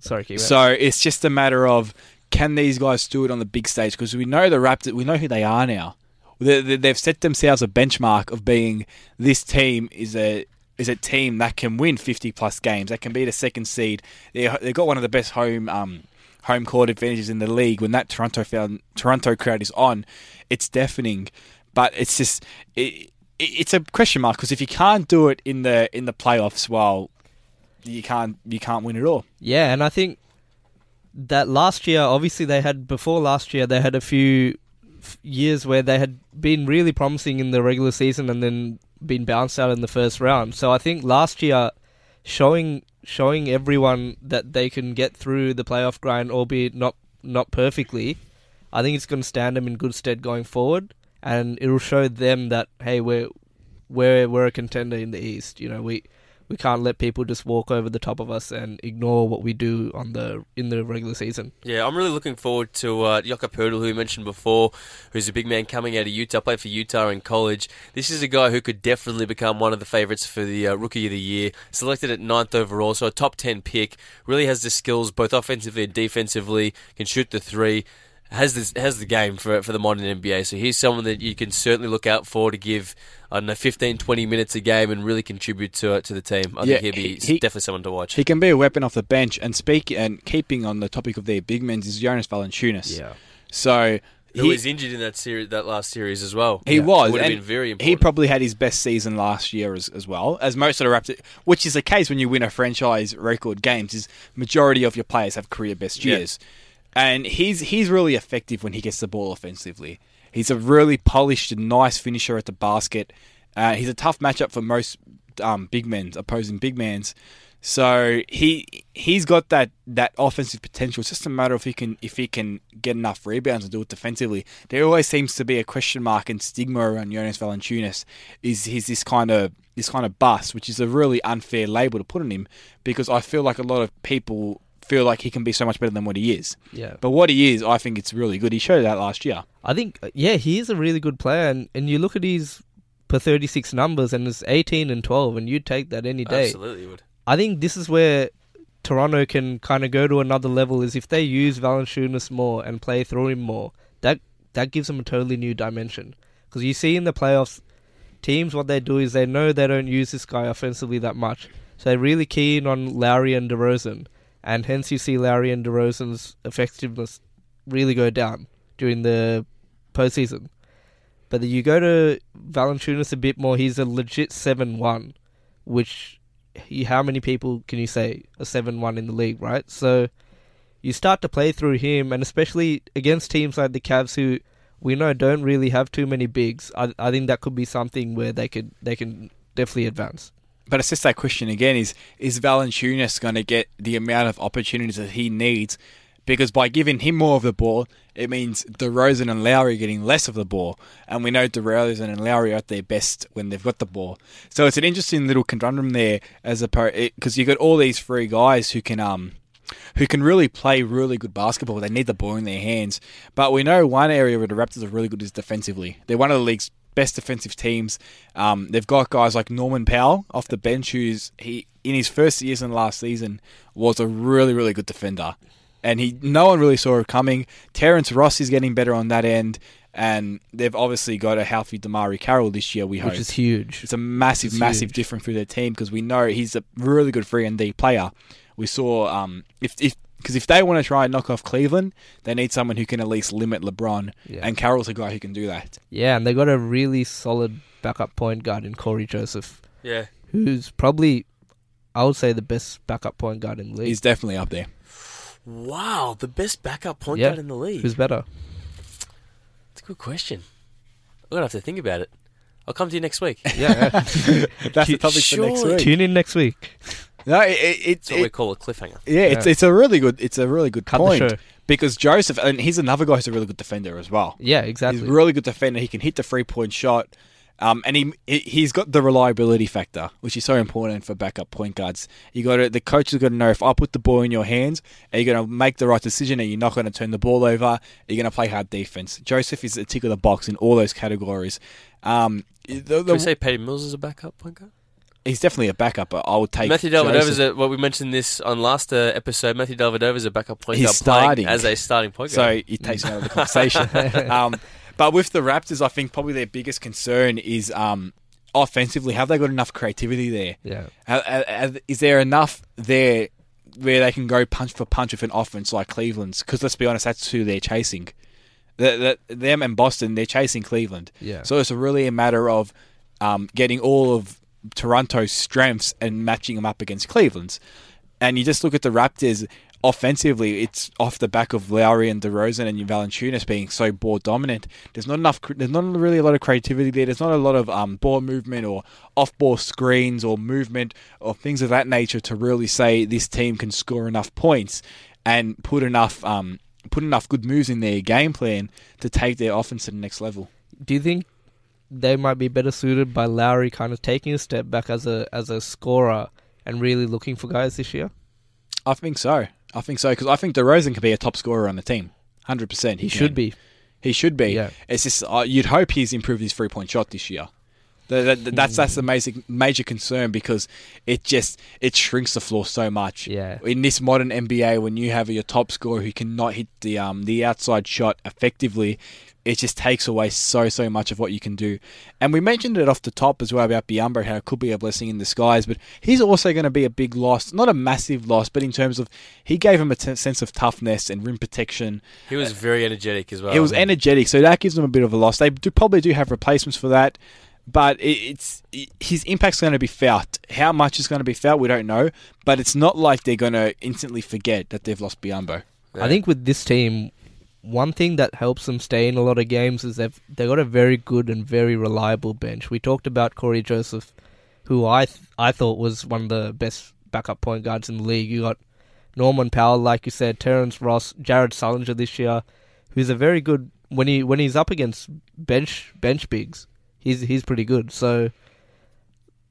sorry keep going. So it's just a matter of can these guys do it on the big stage? Because we know the Raptors, we know who they are now. They- they- They've set themselves a benchmark of being this team is a is a team that can win 50 plus games. That can be the second seed. They they've got one of the best home um, home court advantages in the league. When that Toronto found, Toronto crowd is on, it's deafening. But it's just it, it's a question mark because if you can't do it in the in the playoffs, well, you can't you can't win at all. Yeah, and I think that last year, obviously, they had before last year, they had a few years where they had been really promising in the regular season and then been bounced out in the first round. So I think last year, showing showing everyone that they can get through the playoff grind, albeit not not perfectly, I think it's going to stand them in good stead going forward, and it'll show them that hey, we're we're we're a contender in the East. You know, we we can't let people just walk over the top of us and ignore what we do on the in the regular season. Yeah, I'm really looking forward to uh, Jakob Poeltl, who we mentioned before, who's a big man coming out of Utah, played for Utah in college. This is a guy who could definitely become one of the favourites for the uh, Rookie of the Year. Selected at ninth overall, so a top 10 pick. Really has the skills, both offensively and defensively, can shoot the three. Has this has the game for for the modern NBA, so he's someone that you can certainly look out for to give I don't know 15, 20 minutes a game and really contribute to to the team. I Yeah, think he'd be he- he- definitely someone to watch. He can be a weapon off the bench. And speak and keeping on the topic of their big men is Jonas Valanciunas. Yeah. So who he, was injured in that series, that last series as well. he was. would have been very important. He probably had his best season last year as, as well as most of the Raptors, which is the case when you win a franchise record games. Is majority of your players have career best Yeah. And he's he's really effective when he gets the ball offensively. He's a really polished and nice finisher at the basket. Uh, he's a tough matchup for most um, big men, opposing big mans. So he he's got that, that offensive potential. It's just a matter of he can if he can get enough rebounds and do it defensively. There always seems to be a question mark and stigma around Jonas Valanciunas. Is he's this kind of this kind of bust, which is a really unfair label to put on him because I feel like a lot of people feel like he can be so much better than what he is. Yeah. But what he is, I think it's really good. He showed that last year. I think, uh, yeah, he is a really good player, and, and you look at his per 36 numbers, and it's 18 and 12, and you'd take that any day. Absolutely would. I think this is where Toronto can kind of go to another level, is if they use Valanciunas more and play through him more, that, that gives them a totally new dimension. Because you see in the playoffs, teams, what they do is they know they don't use this guy offensively that much. So they're really keen on Lowry and DeRozan, and hence you see Lowry and DeRozan's effectiveness really go down during the postseason. But you go to Valanciunas a bit more. He's a legit seven-one, which how many people can you say a seven-one in the league, right? So you start to play through him, and especially against teams like the Cavs, who we know don't really have too many bigs. I, I think that could be something where they could they can definitely advance. But it's just that question again: is is Valanciunas going to get the amount of opportunities that he needs? Because by giving him more of the ball, it means DeRozan and Lowry getting less of the ball, and we know DeRozan and Lowry are at their best when they've got the ball. So it's an interesting little conundrum there, as a because you got all these three guys who can um who can really play really good basketball. They need the ball in their hands. But we know one area where the Raptors are really good is defensively. They're one of the league's best defensive teams. Um, they've got guys like Norman Powell off the bench, who's he in his first years in last season was a really really good defender, and he no one really saw it coming. Terrence Ross is getting better on that end. And they've obviously got a healthy DeMarre Carroll this year. We hope Which is huge. it's a massive, It's massive huge. difference for their team because we know he's a really good three and D player. We saw um, if if because if they want to try and knock off Cleveland, they need someone who can at least limit LeBron, Yeah. and Carroll's a guy who can do that. Yeah, and they got a really solid backup point guard in Cory Joseph, Yeah. who's probably, I would say, the best backup point guard in the league. He's definitely up there. Wow, the best backup point Yeah. guard in the league. Who's better? It's a good question. I'm gonna have to think about it. I'll come to you next week. Yeah, <laughs> That's the topic for next Surely. week. tune in next week. No, it, it, it's That's what we call a cliffhanger. yeah, it's Yeah. it's a really good it's a really good Cut the point show. because Joseph and he's another guy who's a really good defender as well. Yeah, exactly. He's a really good defender. He can hit the three point shot. Um, and he he- he's got the reliability factor, which is so important for backup point guards. You got to the coach has got to know if I put the ball in your hands, are you going to make the right decision? Are you not going to turn the ball over? Are you going to play hard defense? Joseph is a tick of the box in all those categories. Um, the- the- Can we say Patty Mills is a backup point guard? He's definitely a backup, but I would take Matthew Joseph. Dellavedova a, well, we mentioned this on last uh, episode. Matthew Dellavedova is a backup point He's guard starting. as a starting point So guard. <laughs> it takes me out of the conversation. <laughs> um, but with the Raptors, I think probably their biggest concern is um, offensively. Have they got enough creativity there? yeah, uh, uh, Is there enough there where they can go punch for punch with an offense like Cleveland's? Because let's be honest, that's who they're chasing. The, the, them and Boston, they're chasing Cleveland. Yeah. So it's really a matter of um, getting all of Toronto's strengths and matching them up against Cleveland's. And you just look at the Raptors offensively; it's off the back of Lowry and DeRozan and Valanciunas being so ball dominant. There's not enough. There's not really a lot of creativity there. There's not a lot of um, ball movement or off-ball screens or movement or things of that nature to really say this team can score enough points and put enough um, put enough good moves in their game plan to take their offense to the next level. do you think they might be better suited by Lowry kind of taking a step back as a as a scorer and really looking for guys this year? I think so. I think so because I think DeRozan can be a top scorer on the team. Hundred percent, He should be. He should be. Yeah. It's just uh, you'd hope he's improved his three point shot this year. That, that, that's that's the major major concern because it just it shrinks the floor so much. Yeah. In this modern NBA, when you have your top scorer who cannot hit the um the outside shot effectively, it just takes away so so much of what you can do. And we mentioned it off the top as well about Biyombo, how it could be a blessing in disguise, but he's also going to be a big loss, not a massive loss, but in terms of he gave him a t- sense of toughness and rim protection. He was uh, very energetic as well. He was energetic, so that gives them a bit of a loss. They do probably do have replacements for that, but it, it's it, his impact's going to be felt. How much is going to be felt, we don't know. But it's not like they're going to instantly forget that they've lost Biyombo. Yeah. I think with this team, one thing that helps them stay in a lot of games is they've they got a very good and very reliable bench. We talked about Cory Joseph, who I th- I thought was one of the best backup point guards in the league. You got Norman Powell, like you said, Terrence Ross, Jared Sullinger this year, who's a very good when he when he's up against bench bench bigs. He's he's pretty good. So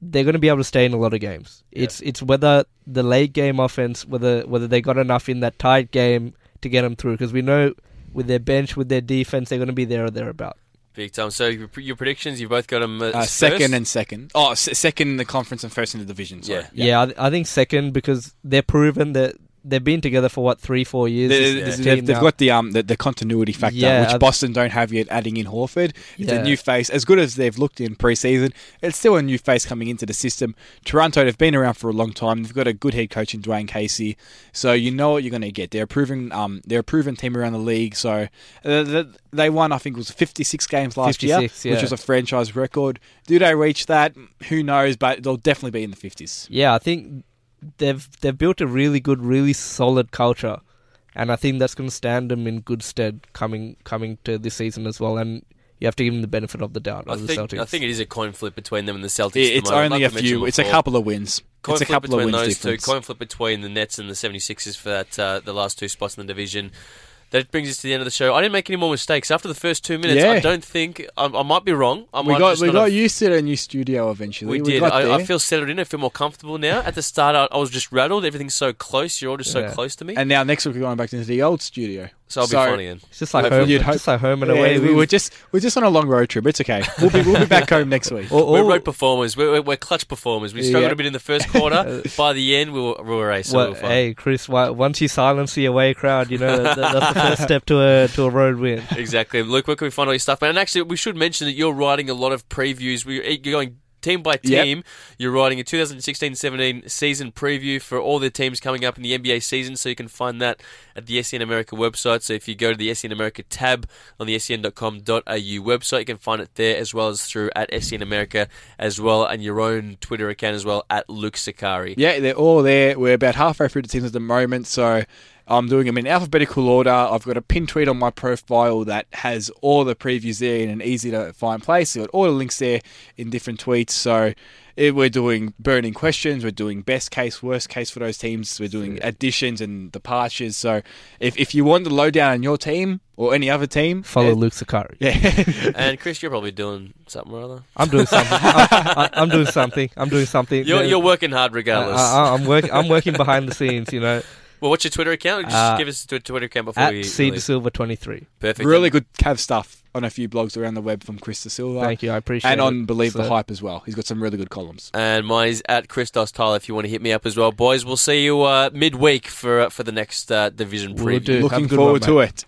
they're going to be able to stay in a lot of games. It's it's whether the late game offense, whether whether they got enough in that tight game to get them through. Because we know with their bench, with their defense, they're going to be there or thereabout. Big time. So your, your predictions, you both got them uh, Uh, second and second. Oh, s- second in the conference and first in the division. Sorry. Yeah. Yeah, I, th- I think second because they're proven that they've been together for what three, four years. They, this- they- this they've, they've got the um the, the continuity factor, Yeah, which Boston don't have yet. Adding in Horford, it's Yeah. a new face. As good as they've looked in preseason, it's still a new face coming into the system. Toronto, they've been around for a long time. They've got a good head coach in Dwane Casey, so you know what you're going to get. They're a proven um they're a proven team around the league. So uh, th- they won, I think, it was 56 games last year, yeah. which was a franchise record. Do they reach that? Who knows? But they'll definitely be in the 50s. Yeah, I think they've they've built a really good, really solid culture, and I think that's going to stand them in good stead coming coming to this season as well. And you have to give them the benefit of the doubt. I of the think Celtics. I think it is a coin flip between them and the Celtics. at It's moment. only Like a I mentioned few. It's a couple of wins. Coin it's a flip couple of wins those difference. two. Coin flip between the Nets and the 76ers for that uh, the last two spots in the division. That brings us to the end of the show. I didn't make any more mistakes after the first two minutes. I don't think I, I might be wrong. I we might got we got have- used to the new studio eventually. We did. I, I feel settled in. I feel more comfortable now. At the start, I, I was just rattled. Everything's so close. You're all just so close to me. and now next week we're going back into the old studio. So I'll be fine again. it's just like Hopefully home, you'd hope- just like home and Yeah, away. we were just we're just on a long road trip. It's okay. We'll be we'll be back home next week. All- We're all- road performers. We're, we're, we're clutch performers. We struggled Yeah. a bit in the first quarter. <laughs> By the end, we were, we were ace. So we well, were hey, Chris, why, once you silence the away crowd, you know that, that's the first step to a to a road win. <laughs> Exactly. Luke, where can we find all your stuff, man? And actually, we should mention that you're writing a lot of previews. We- You're going team by Yep. team. You're writing a 2016-17 season preview for all the teams coming up in the NBA season, so you can find that at the SEN America website. So if you go to the SEN America tab on the sen.com.au website, you can find it there as well as through at SEN America as well, and your own Twitter account as well at Luke Sakari. Yeah, they're all there. We're about halfway through the season at the moment, so I'm doing them in alphabetical order. I've got a pin tweet on my profile that has all the previews there in an easy to find place. I've got all the links there in different tweets. So eh, we're doing burning questions. We're doing best case, worst case for those teams. We're doing additions and departures. So if, if you want the lowdown on your team or any other team, Follow eh, Luke Sakari. Yeah. <laughs> And Chris, you're probably doing something or other. I'm doing something. <laughs> I, I, I'm doing something. I'm doing something. You're, Yeah. you're working hard regardless. I, I, I'm working. I'm working behind the scenes. You know, <laughs> well, what's your Twitter account? Just Uh, give us a Twitter account before at we C leave. Silver 23. Perfect. really good Cav stuff on a few blogs around the web from Chris De Silva. Thank you. I appreciate And it. And on Believe the Hype as well. He's got some really good columns. And mine's at Christos Tyler if you want to hit me up as well. Boys, we'll see you uh, midweek for uh, for the next uh, division Will preview. do. Have a Looking forward one, to it.